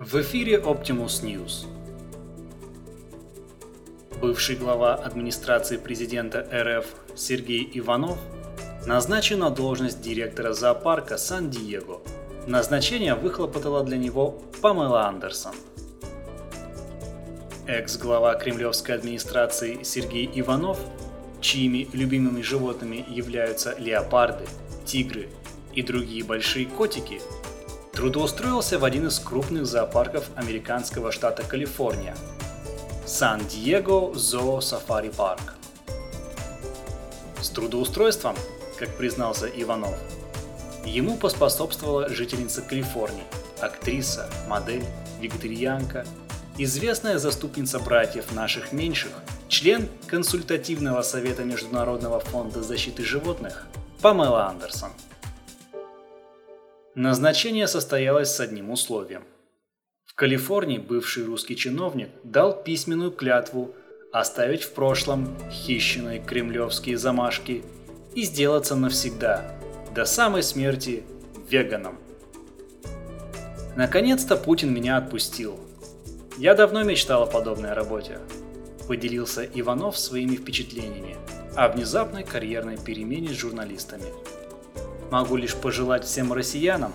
В эфире Optimus News. Бывший глава администрации президента РФ Сергей Иванов назначен на должность директора зоопарка Сан-Диего. Назначение выхлопотала для него Памела Андерсон. Экс-глава кремлевской администрации Сергей Иванов, чьими любимыми животными являются леопарды, тигры и другие большие котики, трудоустроился в один из крупных зоопарков американского штата Калифорния – Сан-Диего Зоо Сафари Парк. С трудоустройством, как признался Иванов, ему поспособствовала жительница Калифорнии, актриса, модель, вегетарианка, известная заступница братьев наших меньших, член консультативного совета Международного фонда защиты животных Памела Андерсон – Назначение состоялось с одним условием. В Калифорнии бывший русский чиновник дал письменную клятву оставить в прошлом хищенные кремлевские замашки и сделаться навсегда, до самой смерти, веганом. Наконец-то Путин меня отпустил. Я давно мечтал о подобной работе. Поделился Иванов своими впечатлениями о внезапной карьерной перемене с журналистами. Могу лишь пожелать всем россиянам,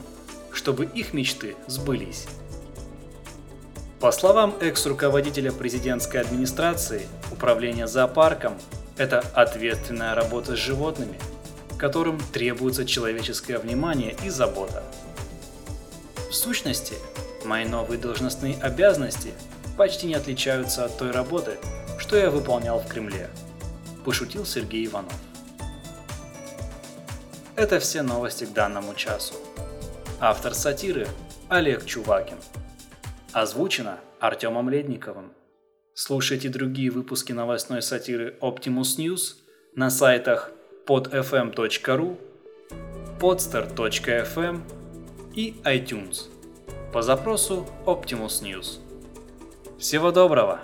чтобы их мечты сбылись. По словам экс-руководителя президентской администрации, управление зоопарком – это ответственная работа с животными, которым требуется человеческое внимание и забота. В сущности, мои новые должностные обязанности почти не отличаются от той работы, что я выполнял в Кремле, пошутил Сергей Иванов. Это все новости к данному часу. Автор сатиры Олег Чувакин. Озвучено Артемом Ледниковым. Слушайте другие выпуски новостной сатиры Optimus News на сайтах podfm.ru, podster.fm и iTunes по запросу Optimus News. Всего доброго!